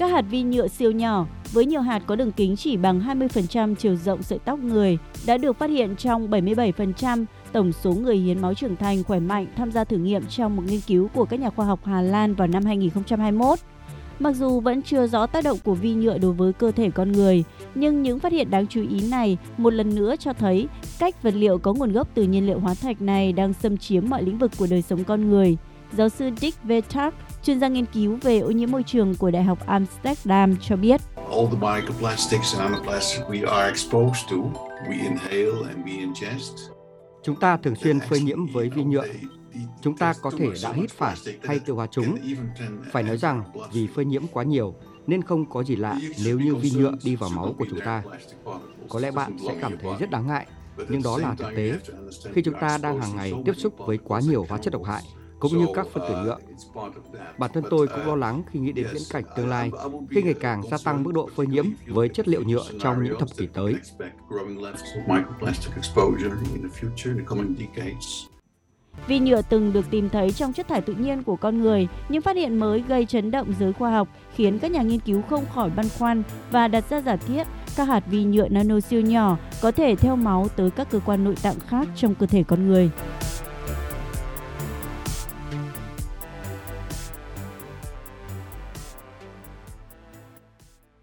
Các hạt vi nhựa siêu nhỏ với nhiều hạt có đường kính chỉ bằng 20% chiều rộng sợi tóc người đã được phát hiện trong 77% tổng số người hiến máu trưởng thành khỏe mạnh tham gia thử nghiệm trong một nghiên cứu của các nhà khoa học Hà Lan vào năm 2021. Mặc dù vẫn chưa rõ tác động của vi nhựa đối với cơ thể con người, nhưng những phát hiện đáng chú ý này một lần nữa cho thấy cách vật liệu có nguồn gốc từ nhiên liệu hóa thạch này đang xâm chiếm mọi lĩnh vực của đời sống con người. Giáo sư Dick Vetak, chuyên gia nghiên cứu về ô nhiễm môi trường của Đại học Amsterdam cho biết. All the microplastics and nanoplastics we are exposed to, we inhale and we ingest. Chúng ta thường xuyên phơi nhiễm với vi nhựa. Chúng ta có thể đã hít phải hay tiêu hóa chúng. Phải nói rằng vì phơi nhiễm quá nhiều nên không có gì lạ nếu như vi nhựa đi vào máu của chúng ta. Có lẽ bạn sẽ cảm thấy rất đáng ngại, nhưng đó là thực tế. Khi chúng ta đang hàng ngày tiếp xúc với quá nhiều hóa chất độc hại, cũng như các phân tử nhựa. Bản thân tôi cũng lo lắng khi nghĩ đến viễn cảnh tương lai khi ngày càng gia tăng mức độ phơi nhiễm với chất liệu nhựa trong những thập kỷ tới. Vi nhựa từng được tìm thấy trong chất thải tự nhiên của con người, nhưng phát hiện mới gây chấn động giới khoa học, khiến các nhà nghiên cứu không khỏi băn khoăn và đặt ra giả thiết các hạt vi nhựa nano siêu nhỏ có thể theo máu tới các cơ quan nội tạng khác trong cơ thể con người.